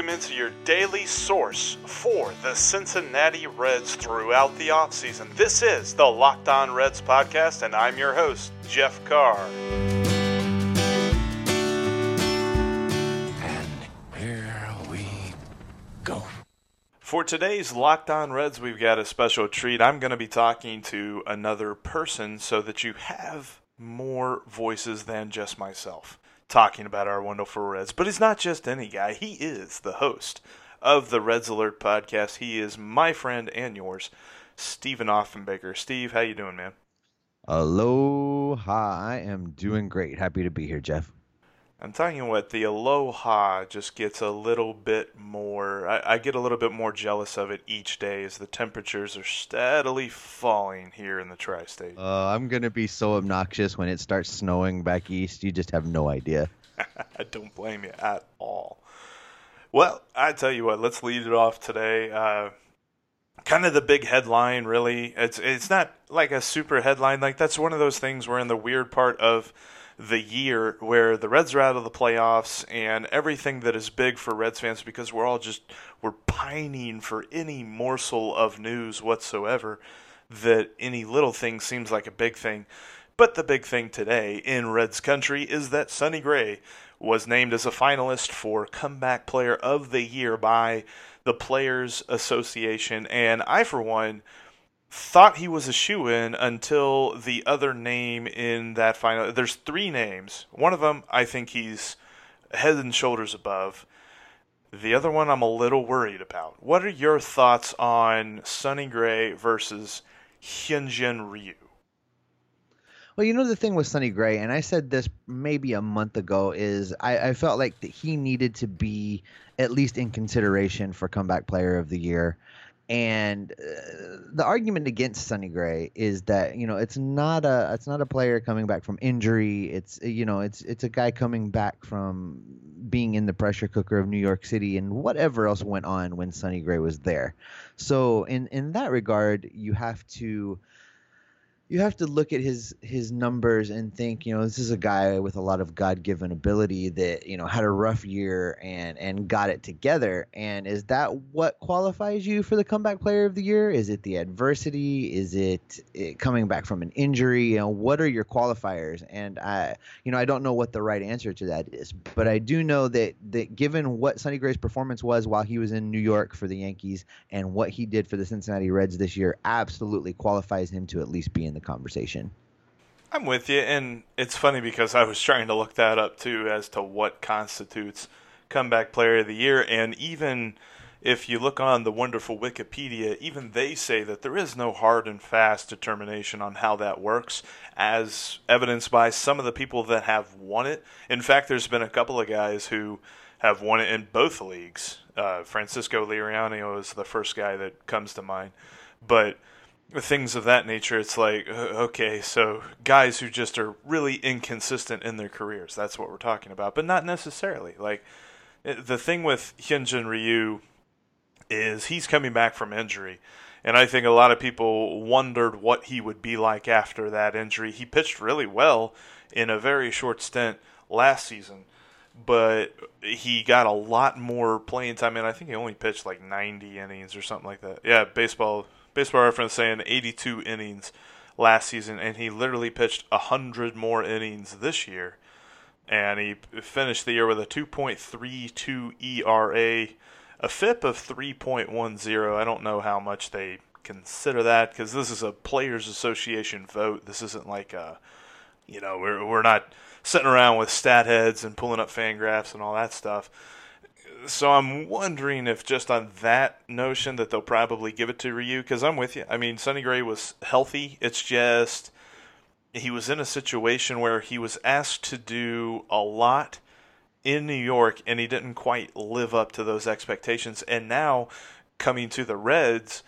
Welcome into your daily source for the Cincinnati Reds throughout the offseason. This is the Locked On Reds podcast, and I'm your host, Jeff Carr. And here we go. For today's Locked On Reds, we've got a special treat. I'm going to be talking to another person so that you have more voices than just myself talking about our wonderful Reds. But he's not just any guy, he is the host of the Reds Alert podcast. He is my friend and yours, Steven Offenbaker. Steve, how you doing, man? Aloha. I am doing great. Happy to be here, Jeff. I'm telling you what, the aloha just gets a little bit more. I, I, get a little bit more jealous of it each day as the temperatures are steadily falling here in the tri state. Uh, I'm going to be so obnoxious when it starts snowing back east. You just have no idea. I don't blame you at all. Well, I tell you what, let's lead it off today. Uh, kind of the big headline, really. It's it's not like a super headline. Like that's one of those things where in the weird part of the year where the Reds are out of the playoffs and everything that is big for Reds fans because we're all just we're pining for any morsel of news whatsoever that any little thing seems like a big thing. But the big thing today in Reds country is that Sonny Gray was named as a finalist for comeback player of the year by the Players Association and I for one thought he was a shoe in until the other name in that final. There's three names. One of them, I think he's head and shoulders above. The other one, I'm a little worried about. What are your thoughts on Sonny Gray versus Hyunjin Ryu? Well, you know the thing with Sonny Gray, and I said this maybe a month ago, is I, I felt like that he needed to be at least in consideration for comeback player of the year. And uh, the argument against Sonny Gray is that you know it's not a it's not a player coming back from injury. It's you know it's it's a guy coming back from being in the pressure cooker of New York City and whatever else went on when Sonny Gray was there. So in in that regard, you have to you have to look at his his numbers and think, you know, this is a guy with a lot of God-given ability that you know had a rough year and and got it together. And is that what qualifies you for the comeback player of the year? Is it the adversity? Is it, it coming back from an injury? You know, what are your qualifiers? And I, you know, I don't know what the right answer to that is, but I do know that that given what Sonny Gray's performance was while he was in New York for the Yankees and what he did for the Cincinnati Reds this year, absolutely qualifies him to at least be in the conversation. I'm with you, and it's funny because I was trying to look that up too as to what constitutes comeback player of the year, and even if you look on the wonderful Wikipedia, even they say that there is no hard and fast determination on how that works, as evidenced by some of the people that have won it. In fact, there's been a couple of guys who have won it in both leagues. Uh, Francisco Liriano is the first guy that comes to mind, but things of that nature, it's like, okay, so guys who just are really inconsistent in their careers, that's what we're talking about, but not necessarily. Like, eh, the thing with Hyunjin Ryu is he's coming back from injury. And I think a lot of people wondered what he would be like after that injury. He pitched really well in a very short stint last season, but he got a lot more playing time. And I think he only pitched like 90 innings or something like that. Yeah, baseball baseball reference saying 82 innings last season, and he literally pitched 100 more innings this year. And he finished the year with a 2.32 ERA, a FIP of 3.10. I don't know how much they consider that because this is a Players Association vote. This isn't like a, you know, we're, we're not sitting around with stat heads and pulling up FanGraphs and all that stuff so I'm wondering if just on that notion that they'll probably give it to Ryu because I'm with you. I mean, Sonny Gray was healthy. It's just he was in a situation where he was asked to do a lot in New York and he didn't quite live up to those expectations. And now coming to the Reds,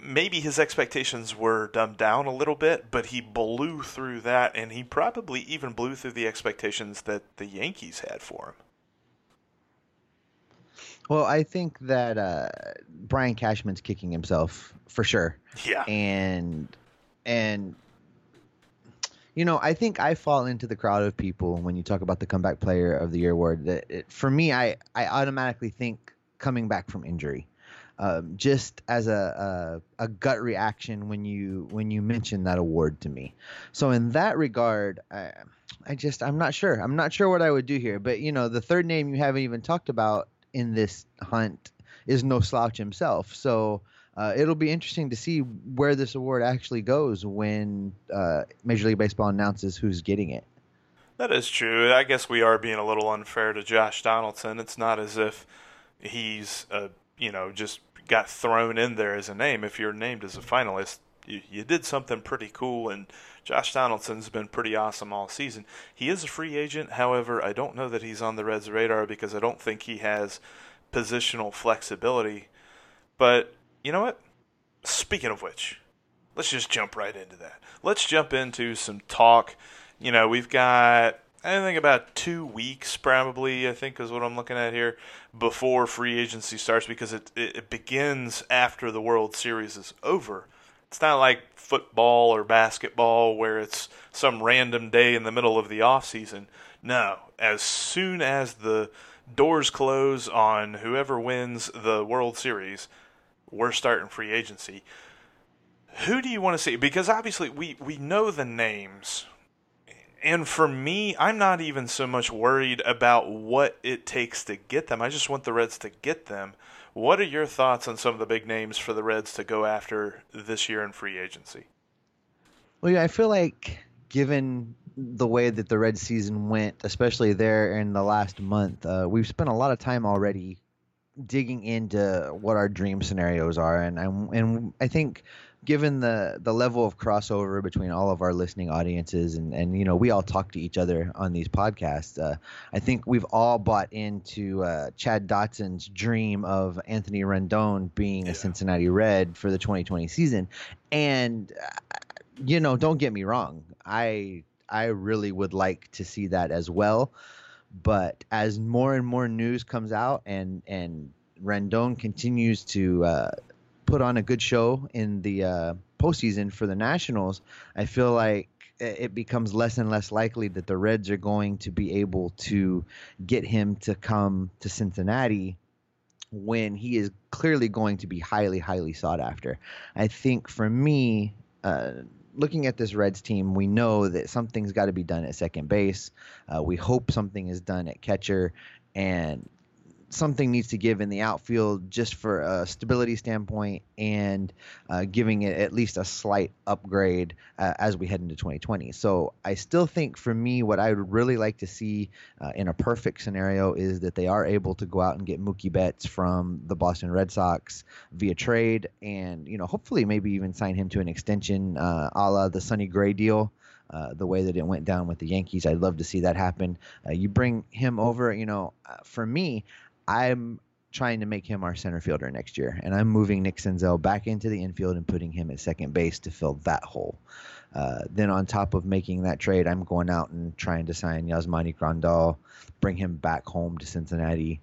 maybe his expectations were dumbed down a little bit, but he blew through that, and he probably even blew through the expectations that the Yankees had for him. Well, I think that uh, Brian Cashman's kicking himself for sure. Yeah. And and you know, I think I fall into the crowd of people when you talk about the comeback player of the year award. That it, for me, I I automatically think coming back from injury, um, just as a, a a gut reaction when you when you mention that award to me. So in that regard, I I just I'm not sure. I'm not sure what I would do here. But you know, the third name you haven't even talked about in this hunt is no slouch himself. So uh, it'll be interesting to see where this award actually goes when uh, Major League Baseball announces who's getting it. That is true. I guess we are being a little unfair to Josh Donaldson. It's not as if he's, uh, you know, just got thrown in there as a name. If you're named as a finalist, you, you did something pretty cool, and Josh Donaldson's been pretty awesome all season. He is a free agent, however, I don't know that he's on the Reds' radar because I don't think he has positional flexibility. But you know what? Speaking of which, let's just jump right into that. Let's jump into some talk. You know, we've got I think about two weeks probably. I think is what I'm looking at here before free agency starts because it it begins after the World Series is over. It's not like football or basketball where it's some random day in the middle of the off season. No, as soon as the doors close on whoever wins the World Series, we're starting free agency. Who do you want to see? Because obviously we, we know the names. And for me, I'm not even so much worried about what it takes to get them. I just want the Reds to get them. What are your thoughts on some of the big names for the Reds to go after this year in free agency? Well, yeah, I feel like given the way that the Red season went, especially there in the last month, uh, we've spent a lot of time already digging into what our dream scenarios are, and and, and I think given the the level of crossover between all of our listening audiences and and you know we all talk to each other on these podcasts uh, i think we've all bought into uh, chad dotson's dream of anthony rendon being yeah. a cincinnati red for the 2020 season and uh, you know don't get me wrong i i really would like to see that as well but as more and more news comes out and and Rendon continues to uh, put on a good show in the uh, postseason for the Nationals, I feel like it becomes less and less likely that the Reds are going to be able to get him to come to Cincinnati when he is clearly going to be highly, highly sought after. I think for me, uh, looking at this Reds team, we know that something's got to be done at second base. Uh, we hope something is done at catcher, and something needs to give in the outfield just for a stability standpoint and uh, giving it at least a slight upgrade uh, as we head into 2020. So I still think for me, what I would really like to see uh, in a perfect scenario is that they are able to go out and get Mookie Betts from the Boston Red Sox via trade and, you know, hopefully maybe even sign him to an extension uh, a la the Sonny Gray deal. Uh, the way that it went down with the Yankees. I'd love to see that happen. Uh, you bring him over, you know, uh, for me, I'm trying to make him our center fielder next year, and I'm moving Nick Senzel back into the infield and putting him at second base to fill that hole. Uh, then on top of making that trade, I'm going out and trying to sign Yasmani Grandal, bring him back home to Cincinnati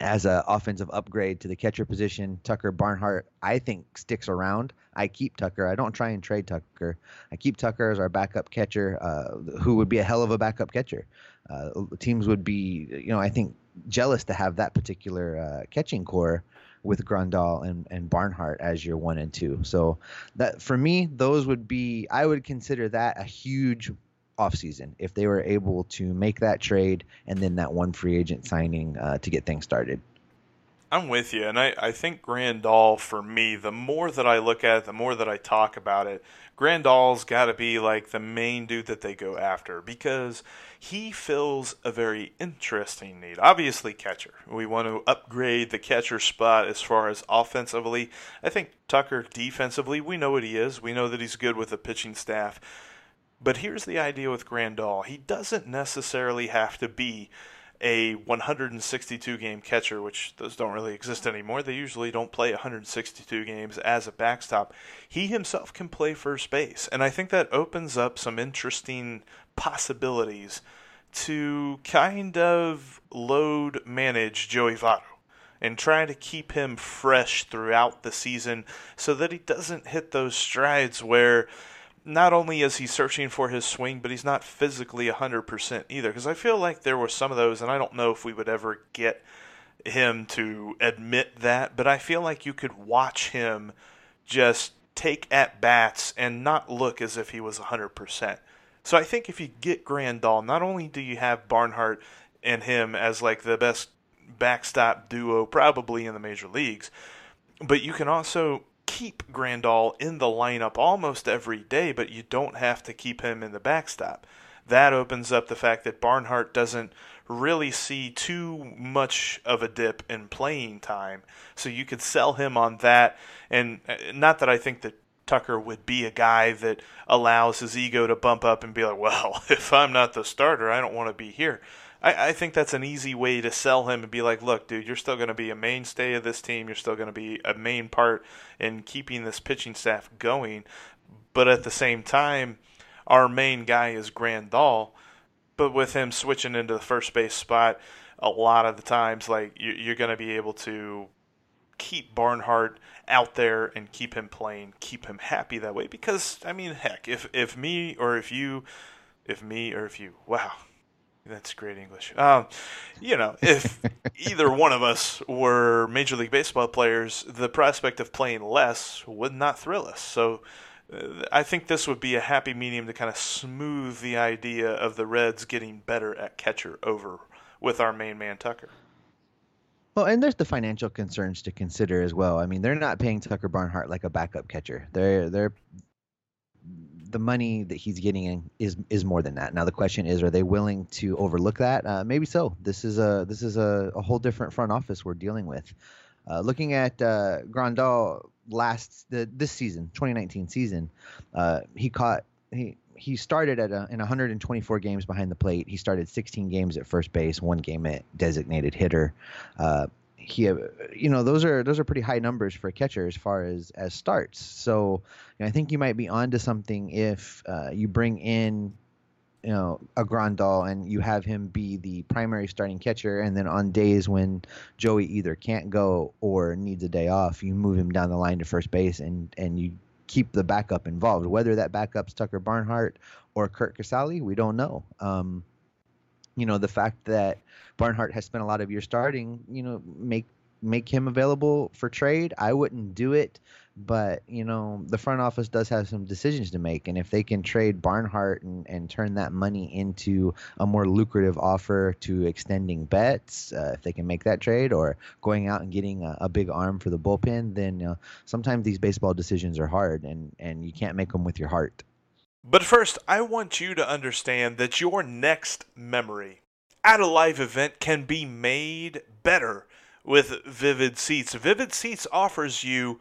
as an offensive upgrade to the catcher position. Tucker Barnhart, I think, sticks around. I keep Tucker. I don't try and trade Tucker. I keep Tucker as our backup catcher, uh, who would be a hell of a backup catcher. Uh, teams would be, you know, I think jealous to have that particular uh, catching core with Grandal and, and Barnhart as your one and two. So that for me, those would be I would consider that a huge offseason if they were able to make that trade and then that one free agent signing uh, to get things started. I'm with you, and I, I think Grandal for me, the more that I look at it, the more that I talk about it, Grandal's got to be like the main dude that they go after because he fills a very interesting need. Obviously, catcher. We want to upgrade the catcher spot as far as offensively. I think Tucker defensively, we know what he is. We know that he's good with the pitching staff. But here's the idea with Grandal he doesn't necessarily have to be a 162 game catcher, which those don't really exist anymore. They usually don't play 162 games as a backstop. He himself can play first base, and I think that opens up some interesting possibilities to kind of load manage Joey Votto and try to keep him fresh throughout the season so that he doesn't hit those strides where not only is he searching for his swing, but he's not physically 100% either. Because I feel like there were some of those, and I don't know if we would ever get him to admit that, but I feel like you could watch him just take at bats and not look as if he was 100%. So I think if you get Grandal, not only do you have Barnhart and him as like the best backstop duo probably in the major leagues, but you can also keep Grandal in the lineup almost every day, but you don't have to keep him in the backstop. That opens up the fact that Barnhart doesn't really see too much of a dip in playing time. So you could sell him on that. And uh, not that I think that Tucker would be a guy that allows his ego to bump up and be like, well, if I'm not the starter, I don't want to be here. I, I think that's an easy way to sell him and be like, look, dude, you're still going to be a mainstay of this team. You're still going to be a main part in keeping this pitching staff going. But at the same time, our main guy is Grandal. But with him switching into the first base spot, a lot of the times, like you're going to be able to keep Barnhart out there and keep him playing, keep him happy that way. Because I mean, heck, if if me or if you, if me or if you, wow, that's great English. Um, you know, if either one of us were Major League Baseball players, the prospect of playing less would not thrill us. So uh, I think this would be a happy medium to kind of smooth the idea of the Reds getting better at catcher over with our main man Tucker. Well, and there's the financial concerns to consider as well. I mean, they're not paying Tucker Barnhart like a backup catcher. They're they're the money that he's getting is is more than that. Now the question is, are they willing to overlook that? Uh, maybe so. This is a this is a, a, whole different front office we're dealing with. Uh, looking at uh, Grandal last the, this season, 2019 season, uh, he caught he he started at a, in 124 games behind the plate. He started 16 games at first base, one game at designated hitter. Uh, he you know those are those are pretty high numbers for a catcher as far as as starts. So you know, i think you might be onto something if uh, you bring in you know a grandal and you have him be the primary starting catcher and then on days when joey either can't go or needs a day off you move him down the line to first base and and you keep the backup involved. Whether that backup's tucker barnhart or curt casali we don't know. Um, you know the fact that Barnhart has spent a lot of years starting, you know, make make him available for trade. I wouldn't do it, but you know, the front office does have some decisions to make, and if they can trade Barnhart and, and turn that money into a more lucrative offer to extending Betts, uh, if they can make that trade, or going out and getting a, a big arm for the bullpen, then know, sometimes these baseball decisions are hard, and and you can't make them with your heart. But first, I want you to understand that your next memory at a live event can be made better with Vivid Seats. Vivid Seats offers you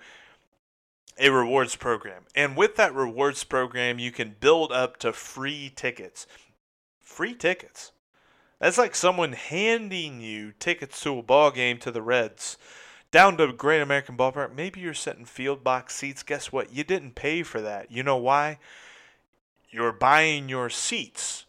a rewards program. And with that rewards program, you can build up to free tickets. Free tickets. That's like someone handing you tickets to a ball game to the Reds. Down to Great American Ballpark. Maybe you're sitting field box seats. Guess what? You didn't pay for that. You know why? You're buying your seats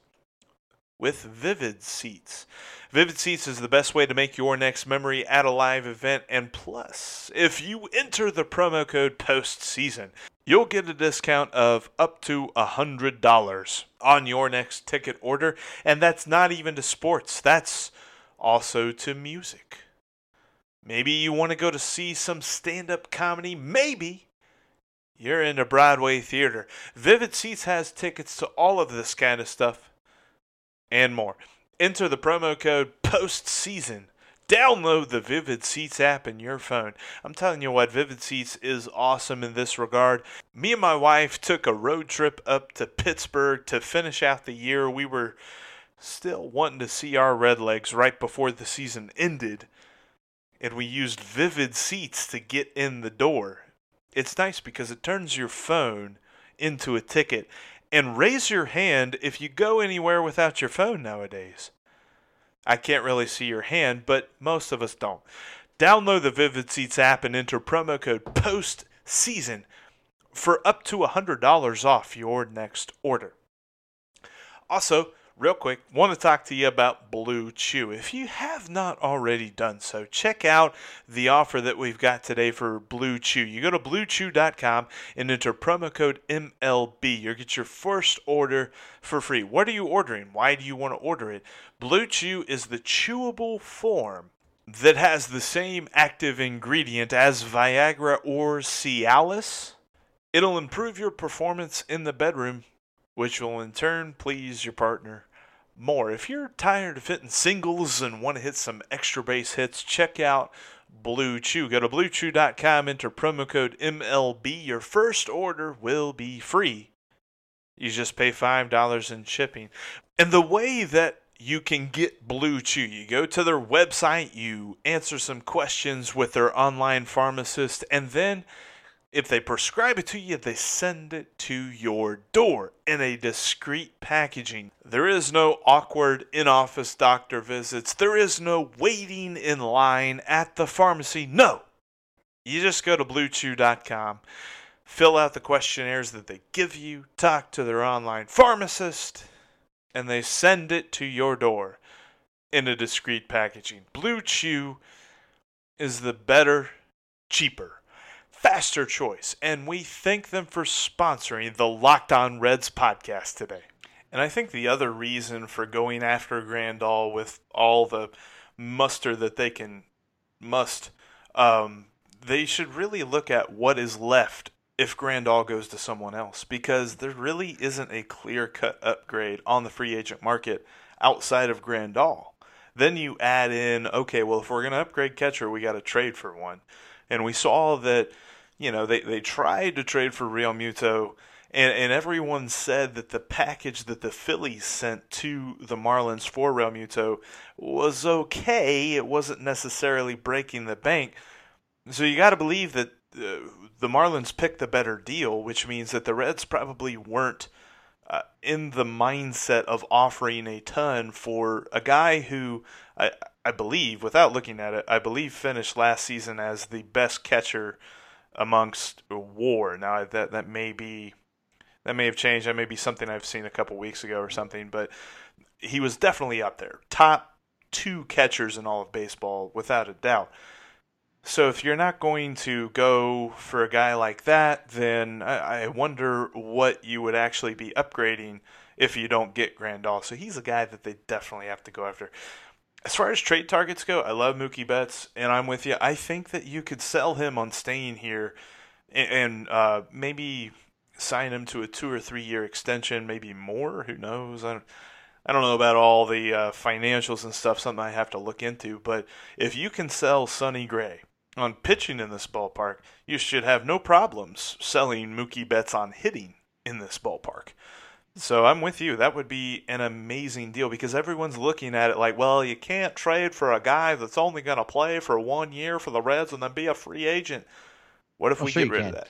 with Vivid Seats. Vivid Seats is the best way to make your next memory at a live event, and plus, if you enter the promo code postseason, you'll get a discount of up to $100 on your next ticket order, and that's not even to sports, that's also to music. Maybe you want to go to see some stand up comedy, maybe you're in a Broadway theater. Vivid Seats has tickets to all of this kind of stuff and more. Enter the promo code POSTSEASON. Download the Vivid Seats app in your phone. I'm telling you what, Vivid Seats is awesome in this regard. Me and my wife took a road trip up to Pittsburgh to finish out the year. We were still wanting to see our Redlegs right before the season ended, and we used Vivid Seats to get in the door it's nice because it turns your phone into a ticket and raise your hand if you go anywhere without your phone nowadays. I can't really see your hand, but most of us don't. Download the Vivid Seats app and enter promo code POSTSEASON for up to $100 off your next order. Also, real quick, want to talk to you about Blue Chew. If you have not already done so, check out the offer that we've got today for Blue Chew. You go to bluechew.com and enter promo code MLB. You'll get your first order for free. What are you ordering? Why do you want to order it? Blue Chew is the chewable form that has the same active ingredient as Viagra or Cialis. It'll improve your performance in the bedroom, which will in turn please your partner more. If you're tired of hitting singles and want to hit some extra base hits, check out Blue Chew. Go to bluechew.com, enter promo code MLB. Your first order will be free. You just pay $5 in shipping. And the way that you can get Blue Chew, you go to their website, you answer some questions with their online pharmacist, and then if they prescribe it to you, they send it to your door in a discreet packaging. There is no awkward in office doctor visits. There is no waiting in line at the pharmacy. No. You just go to bluechew.com, fill out the questionnaires that they give you, talk to their online pharmacist, and they send it to your door in a discreet packaging. Blue Chew is the better, cheaper faster choice, and we thank them for sponsoring the Locked On Reds podcast today. And I think the other reason for going after Grandal with all the muster that they can must, um, they should really look at what is left if Grandal goes to someone else because there really isn't a clear cut upgrade on the free agent market outside of Grandal. Then you add in, okay, well, if we're going to upgrade catcher, we got to trade for one. And we saw that you know, they, they tried to trade for Realmuto, and, and everyone said that the package that the Phillies sent to the Marlins for Realmuto was okay. It wasn't necessarily breaking the bank. So you got to believe that uh, the Marlins picked the better deal, which means that the Reds probably weren't uh, in the mindset of offering a ton for a guy who I, I believe, without looking at it, I believe finished last season as the best catcher amongst WAR. Now that that may be that may have changed. That may be something I've seen a couple weeks ago or something, but he was definitely up there, top two catchers in all of baseball without a doubt. So if you're not going to go for a guy like that, then I, I wonder what you would actually be upgrading if you don't get Grandal. So he's a guy that they definitely have to go after as far as trade targets go, I love Mookie Betts, and I'm with you. I think that you could sell him on staying here, and, and uh, maybe sign him to a two or three year extension, maybe more. Who knows? I don't, I don't know about all the uh, financials and stuff. Something I have to look into. But if you can sell Sonny Gray on pitching in this ballpark, you should have no problems selling Mookie Betts on hitting in this ballpark. So I'm with you. That would be an amazing deal because everyone's looking at it like, well, you can't trade for a guy that's only going to play for one year for the Reds and then be a free agent. What if Well, we sure get rid can. of that?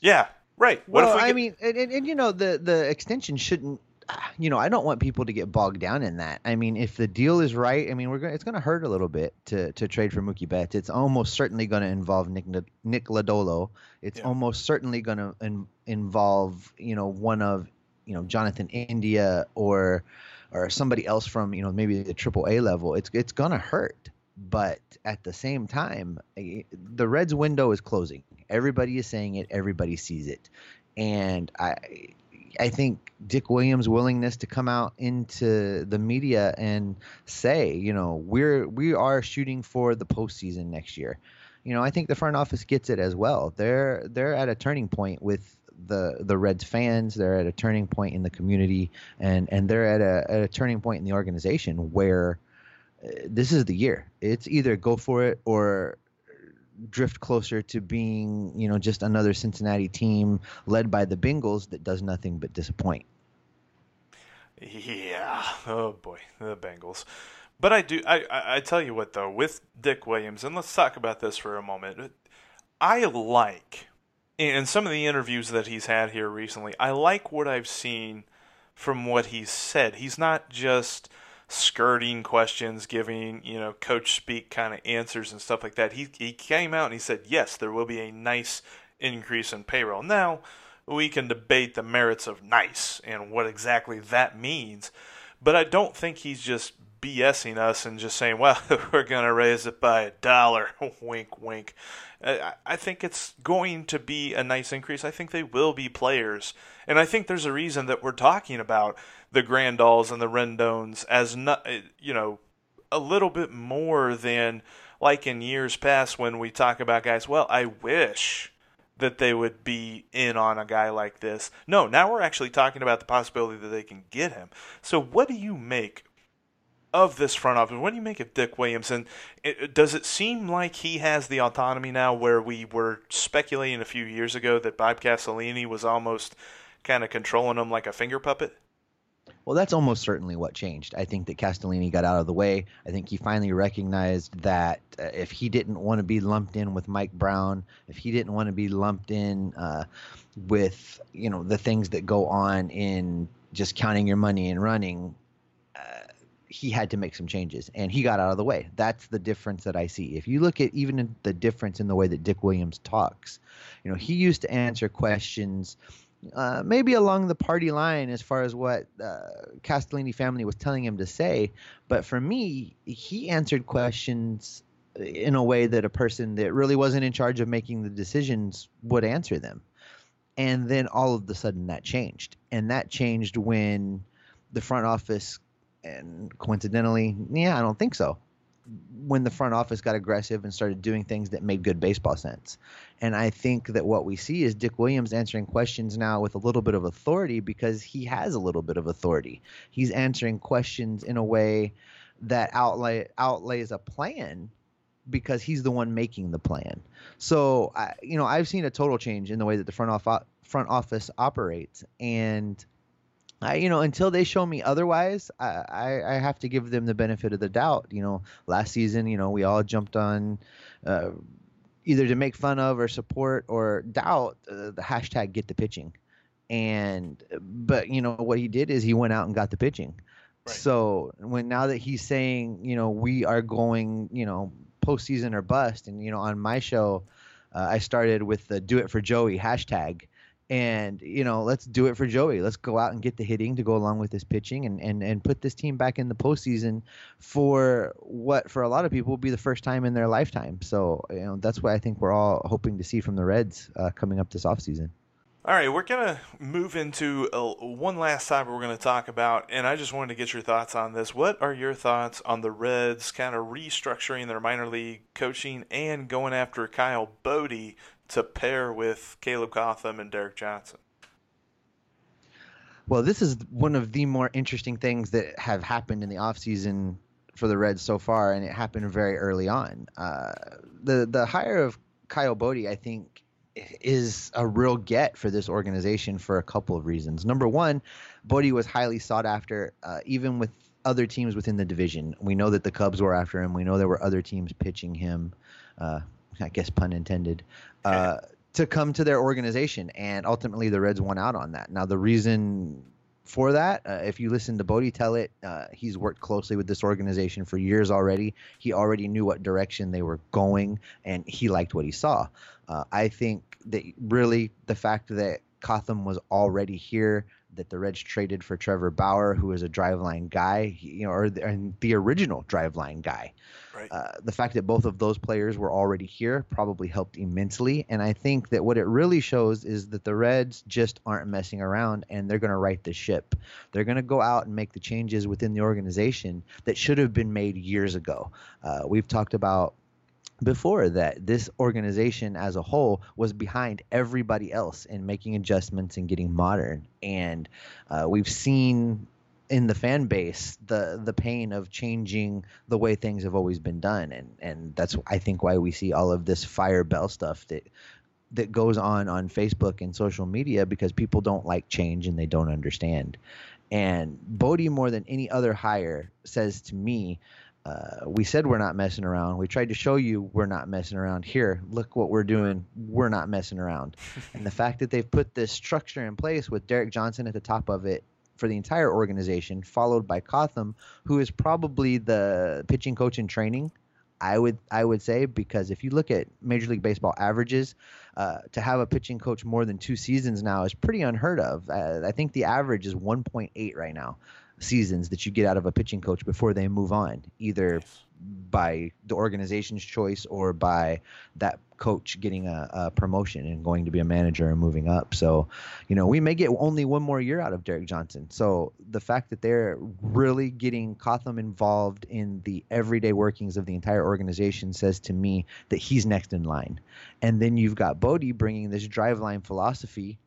Yeah, right. What well, if we I mean, and, and, and you know, the the extension shouldn't. You know, I don't want people to get bogged down in that. I mean, if the deal is right, I mean, we're going it's going to hurt a little bit to to trade for Mookie Betts. It's almost certainly going to involve Nick Nick Lodolo. It's Yeah. almost certainly going to in, involve you know one of you know Jonathan India or or somebody else from you know maybe the Triple A level. It's it's to hurt, but at the same time, eh, the Reds window is closing. Everybody is saying it. Everybody sees it, and I. I think Dick Williams' willingness to come out into the media and say, you know, we're we are shooting for the postseason next year. You know, I think the front office gets it as well. They're they're at a turning point with the the Reds fans. They're at a turning point in the community, and and they're at a at a turning point in the organization where uh, this is the year. It's either go for it or drift closer to being, you know, just another Cincinnati team led by the Bengals that does nothing but disappoint. Yeah. Oh boy, the Bengals. But I do. I, I I tell you what though, with Dick Williams, and let's talk about this for a moment. I like in some of the interviews that he's had here recently. I like what I've seen from what he's said. He's not just skirting questions, giving you know coach speak kind of answers and stuff like that. He he came out and he said, yes, there will be a nice increase in payroll. Now we can debate the merits of nice and what exactly that means, but I don't think he's just BSing us and just saying, well, we're going to raise it by a dollar. wink, wink. I think it's going to be a nice increase. I think they will be players. And I think there's a reason that we're talking about the Grandals and the Rendones as not, eh, you know, a little bit more than like in years past when we talk about guys. Well, I wish that they would be in on a guy like this. No, now we're actually talking about the possibility that they can get him. So, what do you make of this front office? What do you make of Dick Williamson? It, does it seem like he has the autonomy now where we were speculating a few years ago that Bob Castellini was almost kind of controlling him like a finger puppet? Well, that's almost certainly what changed. I think that Castellini got out of the way. I think he finally recognized that uh, if he didn't want to be lumped in with Mike Brown, if he didn't want to be lumped in uh, with you know the things that go on in just counting your money and running, he had to make some changes, and he got out of the way. That's the difference that I see. If you look at even the difference in the way that Dick Williams talks, you know, he used to answer questions uh, maybe along the party line as far as what uh, Castellini family was telling him to say. But for me, he answered questions in a way that a person that really wasn't in charge of making the decisions would answer them. And then all of a sudden that changed. And that changed when the front office, and coincidentally, yeah, I don't think so when the front office got aggressive and started doing things that made good baseball sense. And I think that what we see is Dick Williams answering questions now with a little bit of authority because he has a little bit of authority. He's answering questions in a way that outlay outlays a plan because he's the one making the plan. So, I, you know, I've seen a total change in the way that the front off front office operates and I, you know, until they show me otherwise, I, I, I, have to give them the benefit of the doubt. You know, last season, you know, we all jumped on uh, either to make fun of or support or doubt uh, the hashtag get the pitching. And, but, you know, what he did is he went out and got the pitching. Right. So when now that he's saying, you know, we are going, you know, postseason or bust, and, you know, on my show, uh, I started with the do it for Joey hashtag and you know let's do it for Joey. Let's go out and get the hitting to go along with this pitching, and and and put this team back in the postseason for what for a lot of people will be the first time in their lifetime. So you know that's what I think we're all hoping to see from the Reds uh, coming up this offseason. All right, we're gonna move into a, one last topic we're gonna talk about, and I just wanted to get your thoughts on this. What are your thoughts on the Reds kind of restructuring their minor league coaching and going after Kyle Boddy to pair with Caleb Cotham and Derek Johnson? Well, this is one of the more interesting things that have happened in the offseason for the Reds so far, and it happened very early on. Uh, the the hire of Kyle Boddy, I think, is a real get for this organization for a couple of reasons. Number one, Boddy was highly sought after, uh, even with other teams within the division. We know that the Cubs were after him. We know there were other teams pitching him. Uh, I guess pun intended, uh, to come to their organization, and ultimately the Reds won out on that. Now the reason for that, uh, if you listen to Boddy tell it, uh, he's worked closely with this organization for years already. He already knew what direction they were going, and he liked what he saw. Uh, I think that really the fact that Cotham was already here that the Reds traded for Trevor Bauer, who is a driveline guy, you know, or the, the original driveline guy. Right. Uh, the fact that both of those players were already here probably helped immensely. And I think that what it really shows is that the Reds just aren't messing around and they're going to right the ship. They're going to go out and make the changes within the organization that should have been made years ago. Uh, we've talked about before that this organization as a whole was behind everybody else in making adjustments and getting modern. And uh, we've seen in the fan base the the pain of changing the way things have always been done. And and that's i think why we see all of this fire bell stuff that that goes on on facebook and social media because people don't like change and they don't understand. And Boddy more than any other hire says to me uh, we said we're not messing around. We tried to show you we're not messing around. Here, look what we're doing. We're not messing around. and the fact that they've put this structure in place with Derek Johnson at the top of it, for the entire organization, followed by Cotham, who is probably the pitching coach in training. I would I would say because if you look at Major League Baseball averages, uh, to have a pitching coach more than two seasons now is pretty unheard of. Uh, I think the average is 1.8 right now seasons that you get out of a pitching coach before they move on, either by the organization's choice or by that coach getting a, a, promotion and going to be a manager and moving up. So, you know, we may get only one more year out of Derek Johnson. So the fact that they're really getting Cotham involved in the everyday workings of the entire organization says to me that he's next in line. And then you've got Boddy bringing this driveline philosophy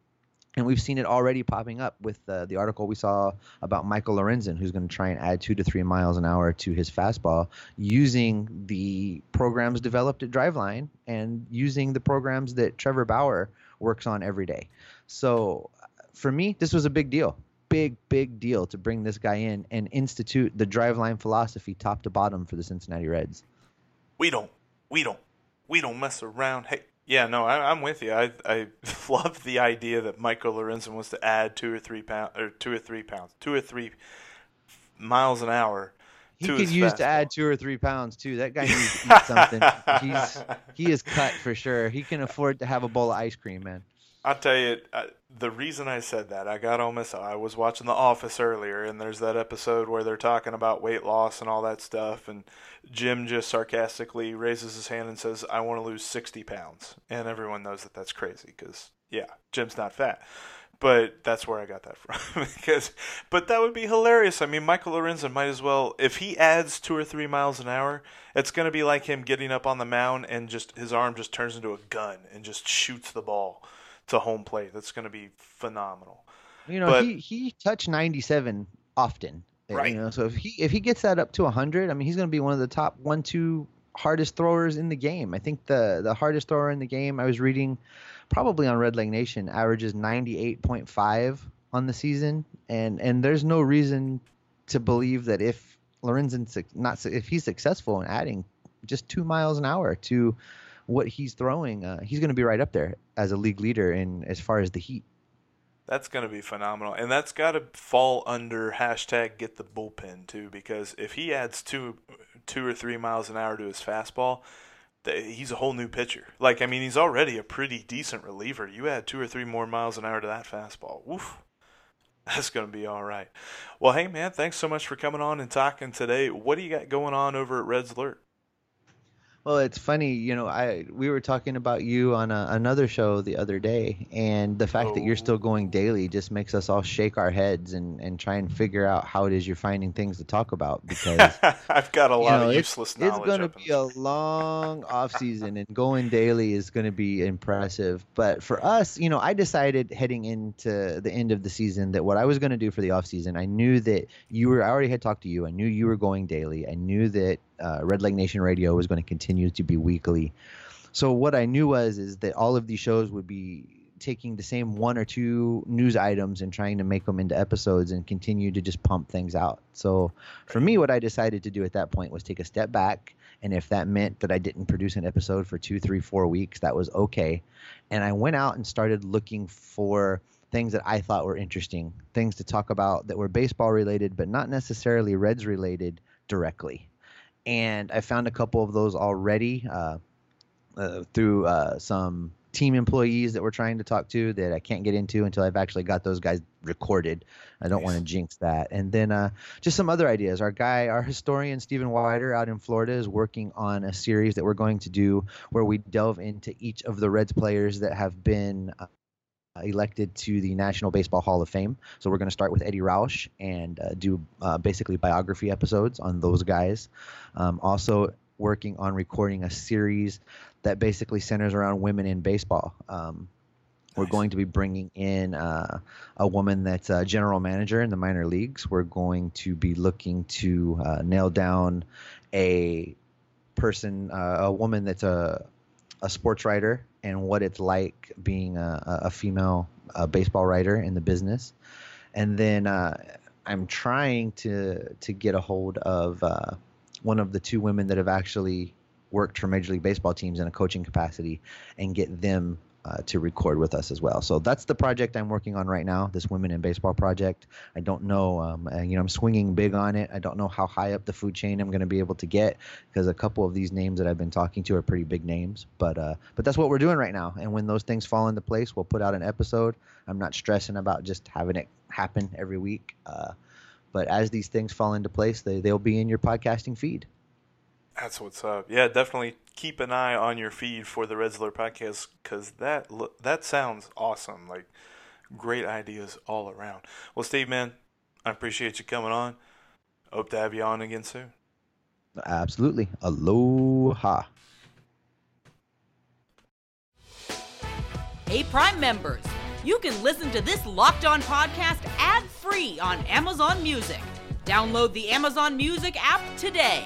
and we've seen it already popping up with uh, the article we saw about Michael Lorenzen, who's going to try and add two to three miles an hour to his fastball using the programs developed at Driveline and using the programs that Trevor Bauer works on every day. So for me, this was a big deal. Big, big deal to bring this guy in and institute the Driveline philosophy top to bottom for the Cincinnati Reds. We don't, we don't, we don't mess around. Hey, yeah, no, I, am with you. I I love the idea that Michael Lorenzen wants to add two or three pounds, or two or three pounds, two or three miles an hour. He could use fastball. to add two or three pounds too. That guy needs to eat something. He's he is cut for sure. He can afford to have a bowl of ice cream, man. I'll tell you, uh, the reason I said that, I got myself. I was watching The Office earlier, and there's that episode where they're talking about weight loss and all that stuff, and Jim just sarcastically raises his hand and says, "I want to lose 60 pounds," and everyone knows that that's crazy because, yeah, Jim's not fat. But that's where I got that from. because, but that would be hilarious. I mean, Michael Lorenzen might as well, if he adds two or three miles an hour, it's going to be like him getting up on the mound and just his arm just turns into a gun and just shoots the ball to home plate. That's going to be phenomenal. You know, but, he he touched 97 often. Eh, right. You know, so if he if he gets that up to 100, I mean, he's going to be one of the top one two hardest throwers in the game. I think the the hardest thrower in the game I was reading probably on Red Leg Nation averages 98.5 on the season and and there's no reason to believe that if Lorenzen's not if he's successful in adding just 2 miles an hour to what he's throwing, uh, he's going to be right up there as a league leader in as far as the heat. That's going to be phenomenal, and that's got to fall under hashtag get the bullpen too, because if he adds two, two or three miles an hour to his fastball, he's a whole new pitcher. Like I mean, he's already a pretty decent reliever. You add two or three more miles an hour to that fastball, woof, that's going to be all right. Well, hey man, thanks so much for coming on and talking today. What do you got going on over at Reds Alert? Well, it's funny, you know. I we were talking about you on a, another show the other day, and the fact oh. that you're oh. still oh. going daily just makes us all shake our heads and, and try and figure out how it is you're finding things to talk about. Because I've got a lot know, of useless it's, knowledge. It's going to be a long off season, and going daily is going to be impressive. But for us, you know, I decided heading into the end of the season that what I was going to do for the off season, I knew that you were. I already had talked to you. I knew you were going daily. I knew that uh, Red Leg Nation Radio was going to continue to be weekly. So what I knew was is that all of these shows would be taking the same one or two news items and trying to make them into episodes and continue to just pump things out. So for me, what I decided to do at that point was take a step back. And if that meant that I didn't produce an episode for two, three, four weeks, that was okay. And I went out and started looking for things that I thought were interesting, things to talk about that were baseball related, but not necessarily Reds related directly and I found a couple of those already uh, uh, through uh, some team employees that we're trying to talk to that I can't get into until I've actually got those guys recorded. I don't nice. want to jinx that. And then uh, just some other ideas. Our guy, our historian Stephen Wider out in Florida is working on a series that we're going to do where we delve into each of the Reds players that have been uh, elected to the National Baseball Hall of Fame. So we're going to start with Eddie Roush and uh, do uh, basically biography episodes on those guys. Um, also working on recording a series that basically centers around women in baseball. Um, we're going to be bringing in uh, a woman that's a general manager in the minor leagues. We're going to be looking to uh, nail down a person, uh, a woman that's a a sports writer and what it's like being a, a female uh, baseball writer in the business. And then uh, I'm trying to to get a hold of uh, one of the two women that have actually worked for Major League Baseball teams in a coaching capacity and get them uh, to record with us as well. So that's the project I'm working on right now. This Women in Baseball project. I don't know, um, uh, you know, I'm swinging big on it. I don't know how high up the food chain I'm going to be able to get because a couple of these names that I've been talking to are pretty big names. But uh, but that's what we're doing right now. And when those things fall into place, we'll put out an episode. I'm not stressing about just having it happen every week. Uh, but as these things fall into place, they they'll be in your podcasting feed. That's what's up. Yeah, definitely keep an eye on your feed for the RedsAlert podcast because that that sounds awesome. Like great ideas all around. Well, Steve, man, I appreciate you coming on. Hope to have you on again soon. Absolutely. Aloha. Hey, Prime members, you can listen to this Locked On podcast ad free on Amazon Music. Download the Amazon Music app today.